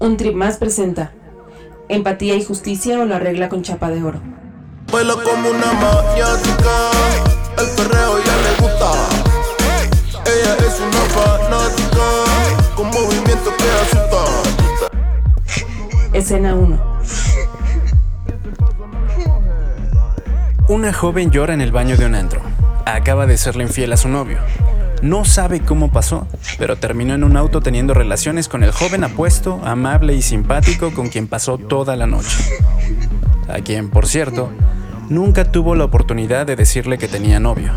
Un trip más presenta Empatía y justicia o la regla con chapa de oro. Baila como una maniática, el perreo ya le gusta. Ella es una fanática, con movimiento que asusta. Escena 1. Una joven llora en el baño de un antro. Acaba de serle infiel a su novio. No sabe cómo pasó, pero terminó en un auto teniendo relaciones con el joven apuesto, amable y simpático con quien pasó toda la noche. A quien, por cierto, nunca tuvo la oportunidad de decirle que tenía novio.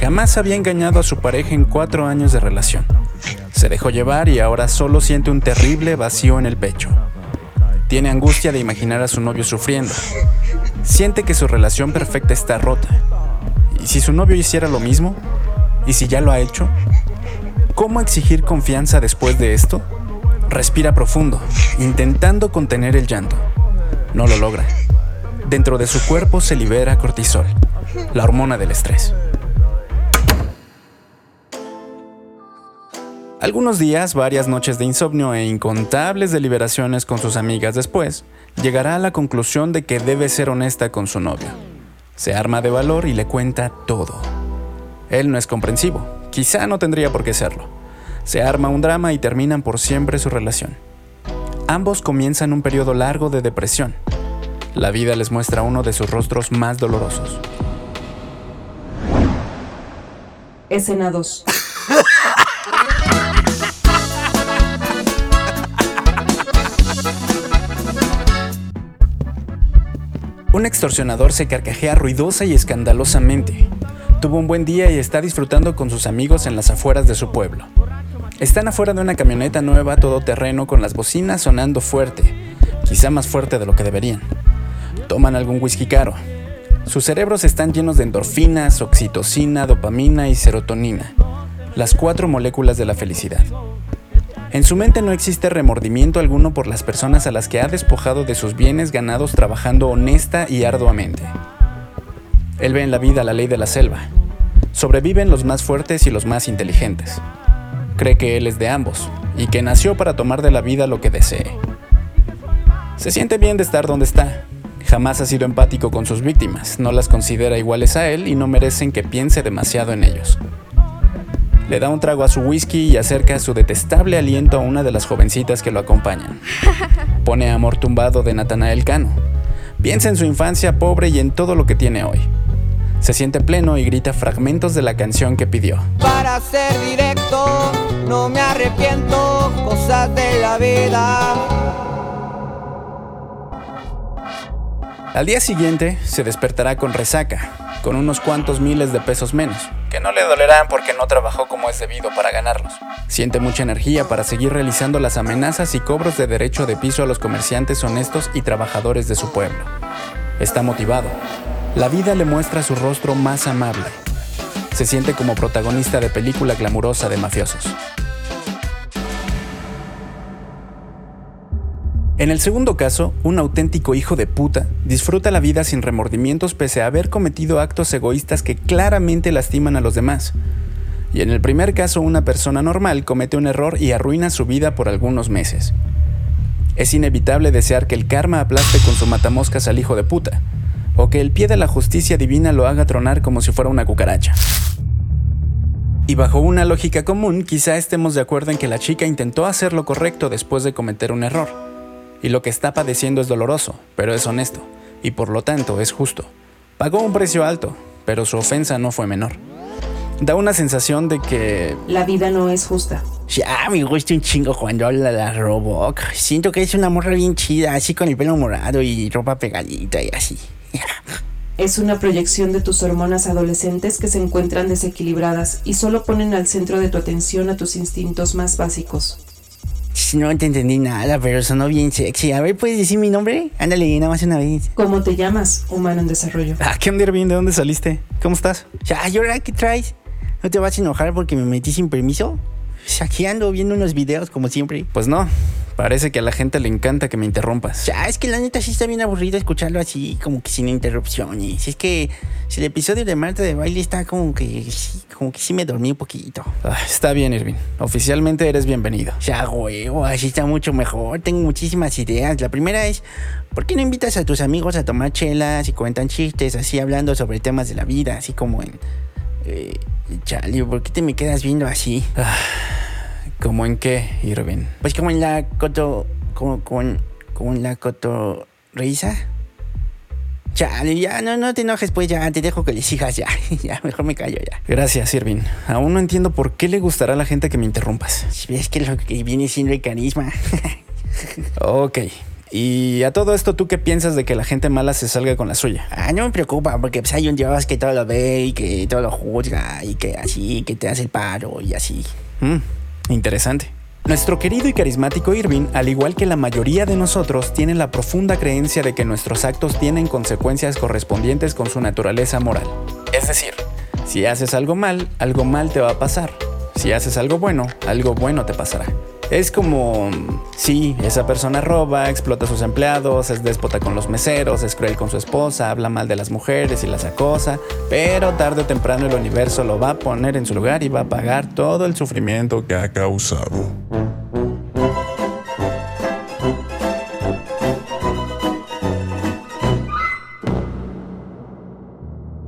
Jamás había engañado a su pareja en cuatro años de relación. Se dejó llevar y ahora solo siente un terrible vacío en el pecho. Tiene angustia de imaginar a su novio sufriendo. Siente que su relación perfecta está rota. ¿Y si su novio hiciera lo mismo? ¿Y si ya lo ha hecho? ¿Cómo exigir confianza después de esto? Respira profundo, intentando contener el llanto. No lo logra. Dentro de su cuerpo se libera cortisol, la hormona del estrés. Algunos días, varias noches de insomnio e incontables deliberaciones con sus amigas después, llegará a la conclusión de que debe ser honesta con su novio. Se arma de valor y le cuenta todo. Él no es comprensivo, quizá no tendría por qué serlo. Se arma un drama y terminan por siempre su relación. Ambos comienzan un periodo largo de depresión. La vida les muestra uno de sus rostros más dolorosos. Escena 2. Un extorsionador se carcajea ruidosa y escandalosamente. Tuvo un buen día y está disfrutando con sus amigos en las afueras de su pueblo. Están afuera de una camioneta nueva todoterreno con las bocinas sonando fuerte, quizá más fuerte de lo que deberían. Toman algún whisky caro. Sus cerebros están llenos de endorfinas, oxitocina, dopamina y serotonina, las cuatro moléculas de la felicidad. En su mente no existe remordimiento alguno por las personas a las que ha despojado de sus bienes ganados trabajando honesta y arduamente. Él ve en la vida la ley de la selva. Sobreviven los más fuertes y los más inteligentes. Cree que él es de ambos y que nació para tomar de la vida lo que desee. Se siente bien de estar donde está. Jamás ha sido empático con sus víctimas, no las considera iguales a él y no merecen que piense demasiado en ellos. Le da un trago a su whisky y acerca su detestable aliento a una de las jovencitas que lo acompañan. Pone Amor tumbado de Natanael Cano. Piensa en su infancia pobre y en todo lo que tiene hoy. Se siente pleno y grita fragmentos de la canción que pidió. Para ser directo, no me arrepiento, cosas de la vida. Al día siguiente se despertará con resaca, con unos cuantos miles de pesos menos, que no le dolerán porque no trabajó como es debido para ganarlos. Siente mucha energía para seguir realizando las amenazas y cobros de derecho de piso a los comerciantes honestos y trabajadores de su pueblo. Está motivado. La vida le muestra su rostro más amable. Se siente como protagonista de película glamurosa de mafiosos. En el segundo caso, un auténtico hijo de puta disfruta la vida sin remordimientos pese a haber cometido actos egoístas que claramente lastiman a los demás. Y en el primer caso, una persona normal comete un error y arruina su vida por algunos meses. Es inevitable desear que el karma aplaste con su matamoscas al hijo de puta, o que el pie de la justicia divina lo haga tronar como si fuera una cucaracha. Y bajo una lógica común, quizá estemos de acuerdo en que la chica intentó hacer lo correcto después de cometer un error y lo que está padeciendo es doloroso, pero es honesto, y por lo tanto es justo. Pagó un precio alto, pero su ofensa no fue menor. Da una sensación de que... La vida no es justa. Ya, me gusta un chingo cuando habla la Roboc. Siento que es una morra bien chida, así con el pelo morado y ropa pegadita y así. Es una proyección de tus hormonas adolescentes que se encuentran desequilibradas y solo ponen al centro de tu atención a tus instintos más básicos. No te entendí nada, pero sonó bien sexy. A ver, ¿puedes decir mi nombre? Ándale, nada más una vez. ¿Cómo te llamas, humano en desarrollo? Ah, ¿qué onda, bien? ¿De dónde saliste? ¿Cómo estás? Ya, ¿y ahora qué traes? ¿No te vas a enojar porque me metí sin permiso? Pues aquí ando viendo unos videos como siempre. Pues no, Parece que a la gente le encanta que me interrumpas. Ya, es que la neta sí está bien aburrido escucharlo así, como que sin interrupciones. Es que si el episodio de Marta de baile está como que, sí, como que sí me dormí un poquito. Ah, está bien, Irving. Oficialmente eres bienvenido. Ya, huevo, así está mucho mejor. Tengo muchísimas ideas. La primera es, ¿por qué no invitas a tus amigos a tomar chelas y cuentan chistes así hablando sobre temas de la vida, así como en... Eh, chale, ¿por qué te me quedas viendo así? ¿Cómo en qué, Irving? Pues como en la coto... como, como, como en la cotorrisa. Chale, ya, no, no te enojes, pues ya, te dejo que le sigas ya. ya, mejor me callo ya. Gracias, Irving. Aún no entiendo por qué le gustará a la gente que me interrumpas. Si ves que lo que viene siendo el carisma. Ok. Y a todo esto, ¿tú qué piensas de que la gente mala se salga con la suya? ah, no me preocupa, porque pues hay un Dios que todo lo ve y que todo lo juzga y que así, que te hace el paro y así. Mm, interesante. Nuestro querido y carismático Irving, al igual que la mayoría de nosotros, tiene la profunda creencia de que nuestros actos tienen consecuencias correspondientes con su naturaleza moral. Es decir, si haces algo mal, algo mal te va a pasar. Si haces algo bueno, algo bueno te pasará. Es como, sí, esa persona roba, explota a sus empleados, es déspota con los meseros, es cruel con su esposa, habla mal de las mujeres y las acosa, pero tarde o temprano el universo lo va a poner en su lugar y va a pagar todo el sufrimiento que ha causado.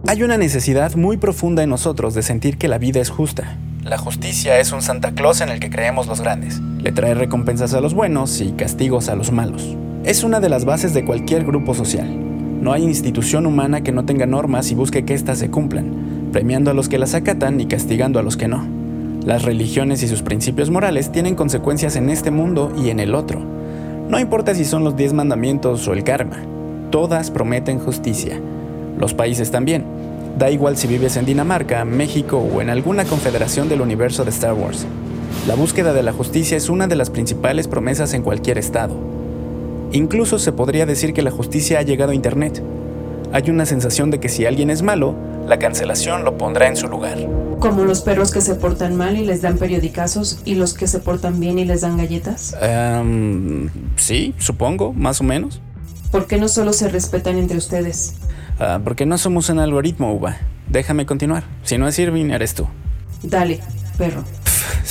Hay una necesidad muy profunda en nosotros de sentir que la vida es justa. La justicia es un Santa Claus en el que creemos los grandes. Le trae recompensas a los buenos y castigos a los malos. Es una de las bases de cualquier grupo social. No hay institución humana que no tenga normas y busque que éstas se cumplan, premiando a los que las acatan y castigando a los que no. Las religiones y sus principios morales tienen consecuencias en este mundo y en el otro. No importa si son los diez mandamientos o el karma, todas prometen justicia. Los países también. Da igual si vives en Dinamarca, México o en alguna confederación del universo de Star Wars. La búsqueda de la justicia es una de las principales promesas en cualquier estado. Incluso se podría decir que la justicia ha llegado a Internet. Hay una sensación de que si alguien es malo, la cancelación lo pondrá en su lugar. Como los perros que se portan mal y les dan periodicazos y los que se portan bien y les dan galletas. Em, sí, supongo, más o menos. ¿Por qué no solo se respetan entre ustedes? Ah, porque no somos un algoritmo, Uva. Déjame continuar. Si no es Irving, eres tú. Dale, perro.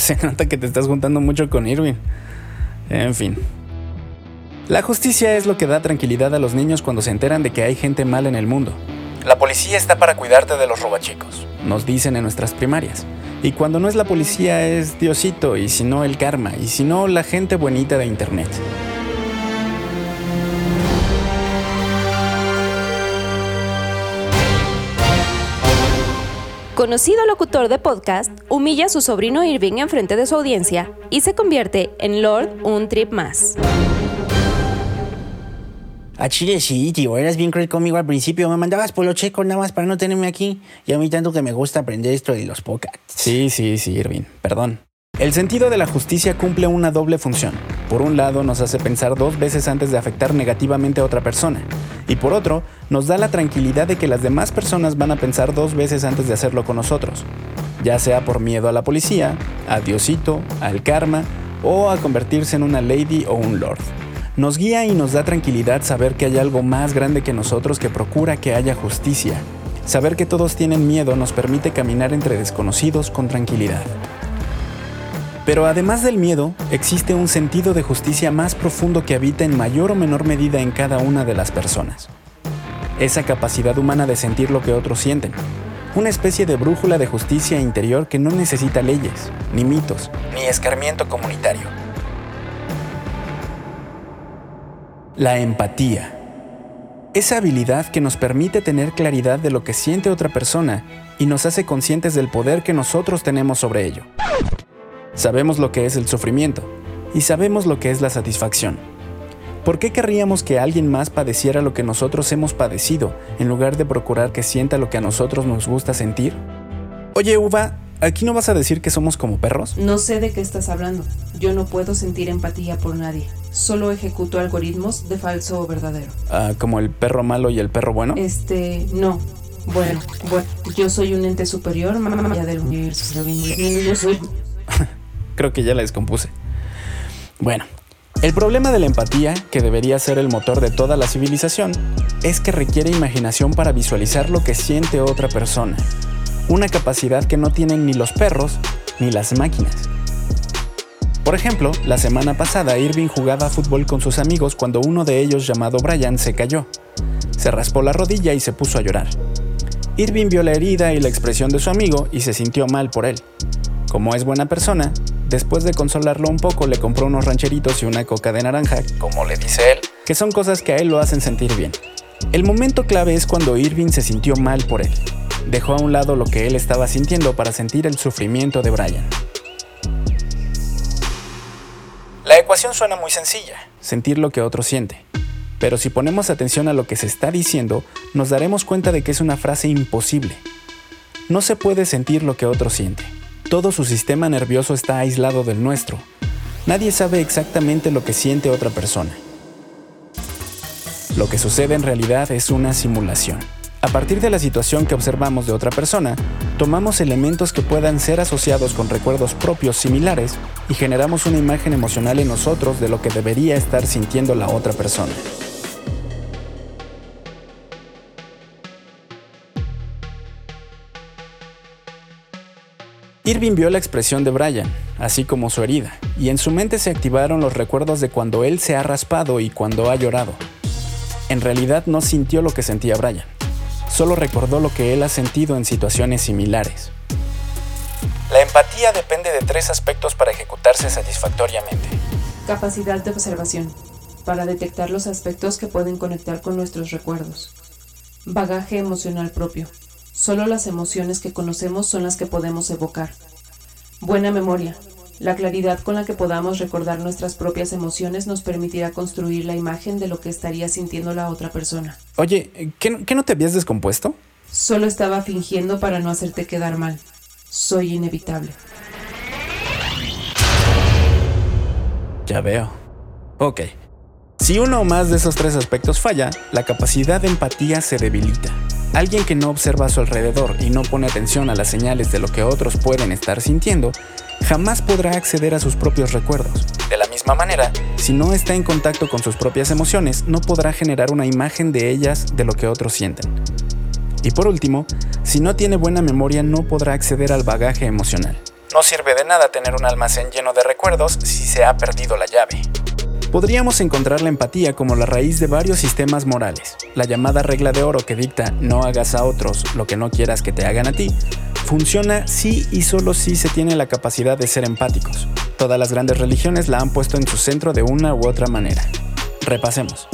Se nota que te estás juntando mucho con Irving. En fin. La justicia es lo que da tranquilidad a los niños cuando se enteran de que hay gente mala en el mundo. La policía está para cuidarte de los robachicos, nos dicen en nuestras primarias. Y cuando no es la policía es Diosito, y si no el karma, y si no la gente bonita de internet. Conocido locutor de podcast, humilla a su sobrino Irving en frente de su audiencia y se convierte en Lord un trip más. A Chile sí, tío, eras bien cruel conmigo al principio. Me mandabas por lo checo nada más para no tenerme aquí. Y a mí tanto que me gusta aprender esto de los podcasts. Sí, sí, sí, Irving, perdón. El sentido de la justicia cumple una doble función. Por un lado, nos hace pensar dos veces antes de afectar negativamente a otra persona. Y por otro, nos da la tranquilidad de que las demás personas van a pensar dos veces antes de hacerlo con nosotros. Ya sea por miedo a la policía, a Diosito, al karma o a convertirse en una lady o un lord. Nos guía y nos da tranquilidad saber que hay algo más grande que nosotros que procura que haya justicia. Saber que todos tienen miedo nos permite caminar entre desconocidos con tranquilidad. Pero además del miedo, existe un sentido de justicia más profundo que habita en mayor o menor medida en cada una de las personas. Esa capacidad humana de sentir lo que otros sienten. Una especie de brújula de justicia interior que no necesita leyes, ni mitos, ni escarmiento comunitario. La empatía. Esa habilidad que nos permite tener claridad de lo que siente otra persona y nos hace conscientes del poder que nosotros tenemos sobre ello. Sabemos lo que es el sufrimiento y sabemos lo que es la satisfacción. ¿Por qué querríamos que alguien más padeciera lo que nosotros hemos padecido en lugar de procurar que sienta lo que a nosotros nos gusta sentir? Oye, Uva, ¿aquí no vas a decir que somos como perros? No sé de qué estás hablando. Yo no puedo sentir empatía por nadie. Solo ejecuto algoritmos de falso o verdadero. Ah, ¿Como el perro malo y el perro bueno? Este, no. Bueno, bueno, yo soy un ente superior, allá del universo. Yo soy Creo que ya la descompuse. Bueno, El problema de la empatía, que debería ser el motor de toda la civilización, es que requiere imaginación para visualizar lo que siente otra persona, una capacidad que no tienen ni los perros ni las máquinas. Por ejemplo, la semana pasada Irving jugaba fútbol con sus amigos cuando uno de ellos llamado Brian se cayó. Se raspó la rodilla y se puso a llorar. Irving vio la herida y la expresión de su amigo y se sintió mal por él. Como es buena persona, después de consolarlo un poco le compró unos rancheritos y una coca de naranja, como le dice él, que son cosas que a él lo hacen sentir bien. El momento clave es cuando Irving se sintió mal por él. Dejó a un lado lo que él estaba sintiendo para sentir el sufrimiento de Brian. La ecuación suena muy sencilla, sentir lo que otro siente. Pero si ponemos atención a lo que se está diciendo, nos daremos cuenta de que es una frase imposible. No se puede sentir lo que otro siente. Todo su sistema nervioso está aislado del nuestro. Nadie sabe exactamente lo que siente otra persona. Lo que sucede en realidad es una simulación. A partir de la situación que observamos de otra persona, tomamos elementos que puedan ser asociados con recuerdos propios similares y generamos una imagen emocional en nosotros de lo que debería estar sintiendo la otra persona. Irving vio la expresión de Brian, así como su herida, y en su mente se activaron los recuerdos de cuando él se ha raspado y cuando ha llorado. En realidad no sintió lo que sentía Brian, solo recordó lo que él ha sentido en situaciones similares. La empatía depende de tres aspectos para ejecutarse satisfactoriamente. Capacidad de observación, para detectar los aspectos que pueden conectar con nuestros recuerdos. Bagaje emocional propio, Solo las emociones que conocemos son las que podemos evocar. Buena memoria. La claridad con la que podamos recordar nuestras propias emociones nos permitirá construir la imagen de lo que estaría sintiendo la otra persona. Oye, ¿qué, qué no te habías descompuesto? Solo estaba fingiendo para no hacerte quedar mal. Soy inevitable. Ya veo. Ok. Si uno o más de esos tres aspectos falla, la capacidad de empatía se debilita. Alguien que no observa a su alrededor y no pone atención a las señales de lo que otros pueden estar sintiendo, jamás podrá acceder a sus propios recuerdos. De la misma manera, si no está en contacto con sus propias emociones, no podrá generar una imagen de ellas de lo que otros sienten. Y por último, si no tiene buena memoria no podrá acceder al bagaje emocional. No sirve de nada tener un almacén lleno de recuerdos si se ha perdido la llave podríamos encontrar la empatía como la raíz de varios sistemas morales. La llamada regla de oro que dicta no hagas a otros lo que no quieras que te hagan a ti, funciona si y solo si se tiene la capacidad de ser empáticos. Todas las grandes religiones la han puesto en su centro de una u otra manera. Repasemos.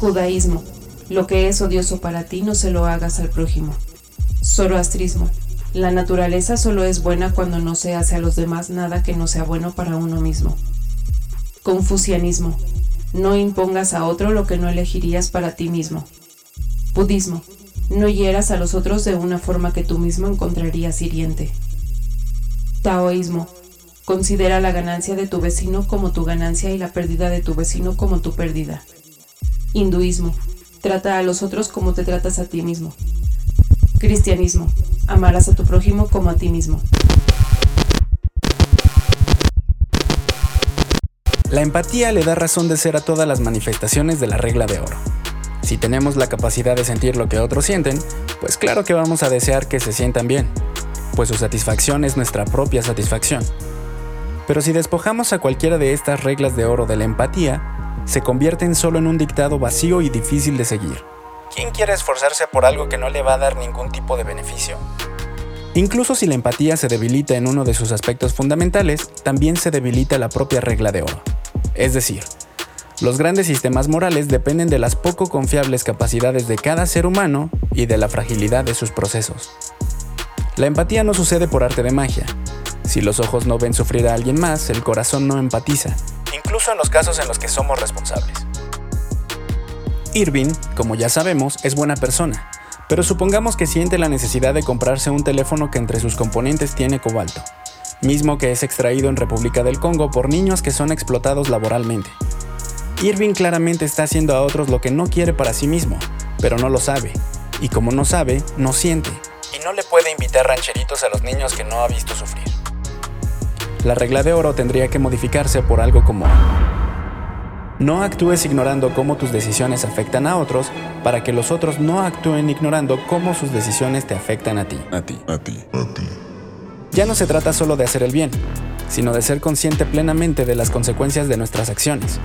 Judaísmo. Lo que es odioso para ti no se lo hagas al prójimo. Zoroastrismo. La naturaleza solo es buena cuando no se hace a los demás nada que no sea bueno para uno mismo. Confucianismo. No impongas a otro lo que no elegirías para ti mismo. Budismo. No hieras a los otros de una forma que tú mismo encontrarías hiriente. Taoísmo. Considera la ganancia de tu vecino como tu ganancia y la pérdida de tu vecino como tu pérdida. Hinduismo. Trata a los otros como te tratas a ti mismo. Cristianismo. Amarás a tu prójimo como a ti mismo. La empatía le da razón de ser a todas las manifestaciones de la regla de oro. Si tenemos la capacidad de sentir lo que otros sienten, pues claro que vamos a desear que se sientan bien, pues su satisfacción es nuestra propia satisfacción. Pero si despojamos a cualquiera de estas reglas de oro de la empatía, se convierten solo en un dictado vacío y difícil de seguir. ¿Quién quiere esforzarse por algo que no le va a dar ningún tipo de beneficio? Incluso si la empatía se debilita en uno de sus aspectos fundamentales, también se debilita la propia regla de oro. Es decir, los grandes sistemas morales dependen de las poco confiables capacidades de cada ser humano y de la fragilidad de sus procesos. La empatía no sucede por arte de magia. Si los ojos no ven sufrir a alguien más, el corazón no empatiza, incluso en los casos en los que somos responsables. Irving, como ya sabemos, es buena persona, pero supongamos que siente la necesidad de comprarse un teléfono que entre sus componentes tiene cobalto mismo que es extraído en República del Congo por niños que son explotados laboralmente. Irving claramente está haciendo a otros lo que no quiere para sí mismo, pero no lo sabe, y como no sabe, no siente, y no le puede invitar rancheritos a los niños que no ha visto sufrir. La regla de oro tendría que modificarse por algo como, No actúes ignorando cómo tus decisiones afectan a otros para que los otros no actúen ignorando cómo sus decisiones te afectan a ti. A ti, a ti, a ti. Ya no se trata solo de hacer el bien, sino de ser consciente plenamente de las consecuencias de nuestras acciones.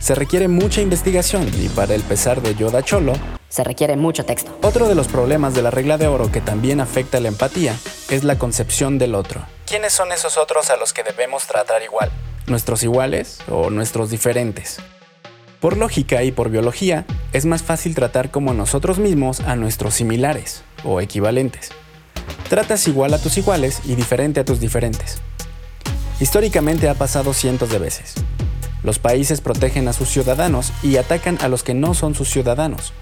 Se requiere mucha investigación y para el pesar de Yoda Cholo, Se requiere mucho texto. otro de los problemas de la regla de oro que también afecta la empatía es la concepción del otro. ¿Quiénes son esos otros a los que debemos tratar igual? ¿Nuestros iguales o nuestros diferentes? Por lógica y por biología, es más fácil tratar como nosotros mismos a nuestros similares o equivalentes. Tratas igual a tus iguales y diferente a tus diferentes. Históricamente ha pasado cientos de veces. Los países protegen a sus ciudadanos y atacan a los que no son sus ciudadanos.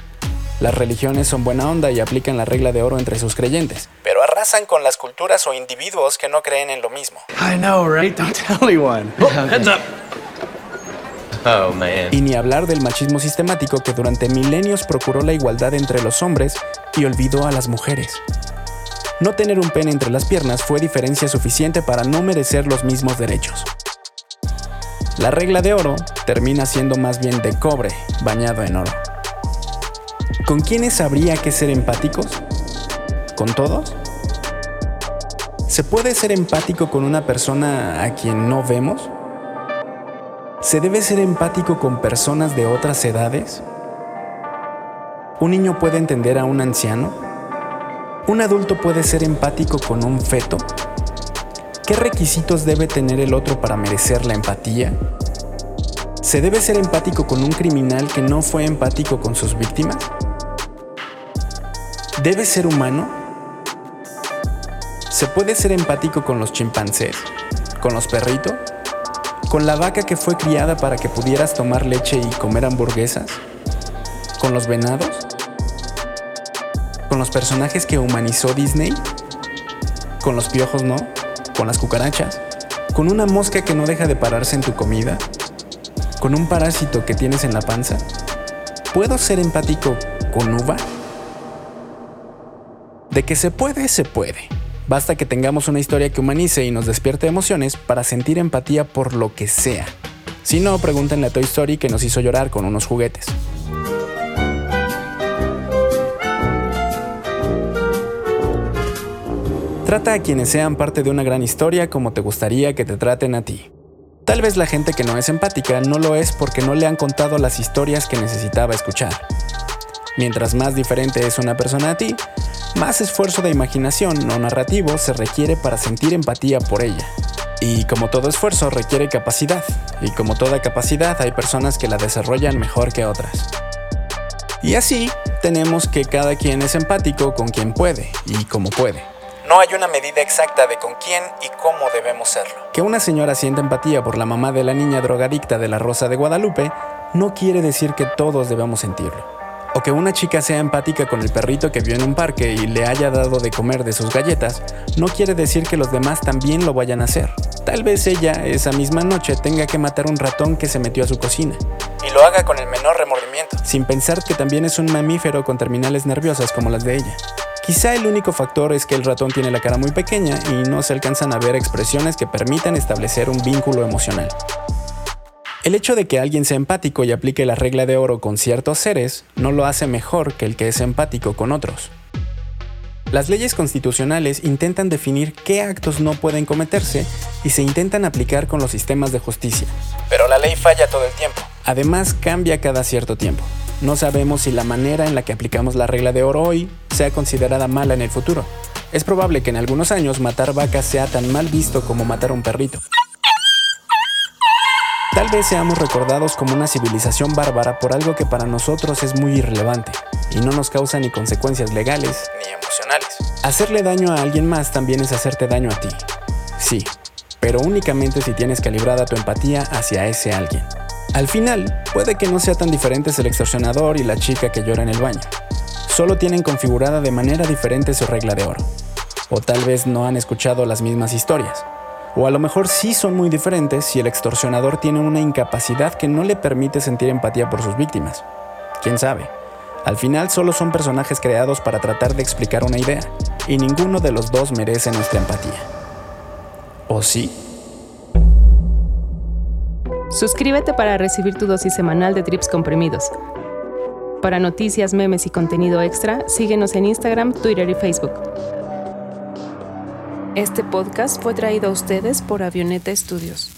Las religiones son buena onda y aplican la regla de oro entre sus creyentes, pero arrasan con las culturas o individuos que no creen en lo mismo. I know, right? Don't tell anyone. heads up. Oh, man. Y ni hablar del machismo sistemático que durante milenios procuró la igualdad entre los hombres y olvidó a las mujeres. No tener un pene entre las piernas fue diferencia suficiente para no merecer los mismos derechos. La regla de oro termina siendo más bien de cobre bañado en oro. ¿Con quiénes habría que ser empáticos? ¿Con todos? ¿Se puede ser empático con una persona a quien no vemos? ¿Se debe ser empático con personas de otras edades? ¿Un niño puede entender a un anciano? ¿Un adulto puede ser empático con un feto? ¿Qué requisitos debe tener el otro para merecer la empatía? ¿Se debe ser empático con un criminal que no fue empático con sus víctimas? ¿Debe ser humano? ¿Se puede ser empático con los chimpancés? ¿Con los perritos? ¿Con la vaca que fue criada para que pudieras tomar leche y comer hamburguesas? ¿Con los venados? ¿Con los personajes que humanizó Disney? ¿Con los piojos no? ¿Con las cucarachas? ¿Con una mosca que no deja de pararse en tu comida? ¿Con un parásito que tienes en la panza? ¿Puedo ser empático con uva? De que se puede, se puede. Basta que tengamos una historia que humanice y nos despierte emociones para sentir empatía por lo que sea. Si no, pregúntenle a Toy Story que nos hizo llorar con unos juguetes. Trata a quienes sean parte de una gran historia como te gustaría que te traten a ti. Tal vez la gente que no es empática no lo es porque no le han contado las historias que necesitaba escuchar. Mientras más diferente es una persona a ti, más esfuerzo de imaginación o narrativo se requiere para sentir empatía por ella. Y como todo esfuerzo requiere capacidad, y como toda capacidad hay personas que la desarrollan mejor que otras. Y así, tenemos que cada quien es empático con quien puede y como puede. No hay una medida exacta de con quién y cómo debemos serlo. Que una señora sienta empatía por la mamá de la niña drogadicta de la Rosa de Guadalupe no quiere decir que todos debamos sentirlo. O que una chica sea empática con el perrito que vio en un parque y le haya dado de comer de sus galletas, no quiere decir que los demás también lo vayan a hacer. Tal vez ella, esa misma noche, tenga que matar un ratón que se metió a su cocina. Y lo haga con el menor remordimiento, sin pensar que también es un mamífero con terminales nerviosas como las de ella. Quizá el único factor es que el ratón tiene la cara muy pequeña y no se alcanzan a ver expresiones que permitan establecer un vínculo emocional. El hecho de que alguien sea empático y aplique la regla de oro con ciertos seres no lo hace mejor que el que es empático con otros. Las leyes constitucionales intentan definir qué actos no pueden cometerse y se intentan aplicar con los sistemas de justicia. Pero la ley falla todo el tiempo. Además, cambia cada cierto tiempo. No sabemos si la manera en la que aplicamos la regla de oro hoy sea considerada mala en el futuro. Es probable que en algunos años matar vacas sea tan mal visto como matar un perrito. Tal vez seamos recordados como una civilización bárbara por algo que para nosotros es muy irrelevante y no nos causa ni consecuencias legales ni emocionales. Hacerle daño a alguien más también es hacerte daño a ti. Sí, pero únicamente si tienes calibrada tu empatía hacia ese alguien. Al final, puede que no sea tan diferentes el extorsionador y la chica que llora en el baño. Solo tienen configurada de manera diferente su regla de oro. O tal vez no han escuchado las mismas historias. O a lo mejor sí son muy diferentes si el extorsionador tiene una incapacidad que no le permite sentir empatía por sus víctimas. ¿Quién sabe? Al final solo son personajes creados para tratar de explicar una idea, y ninguno de los dos merece nuestra empatía. ¿O sí? Suscríbete para recibir tu dosis semanal de trips comprimidos. Para noticias, memes y contenido extra, síguenos en Instagram, Twitter y Facebook. Este podcast fue traído a ustedes por Avioneta Studios.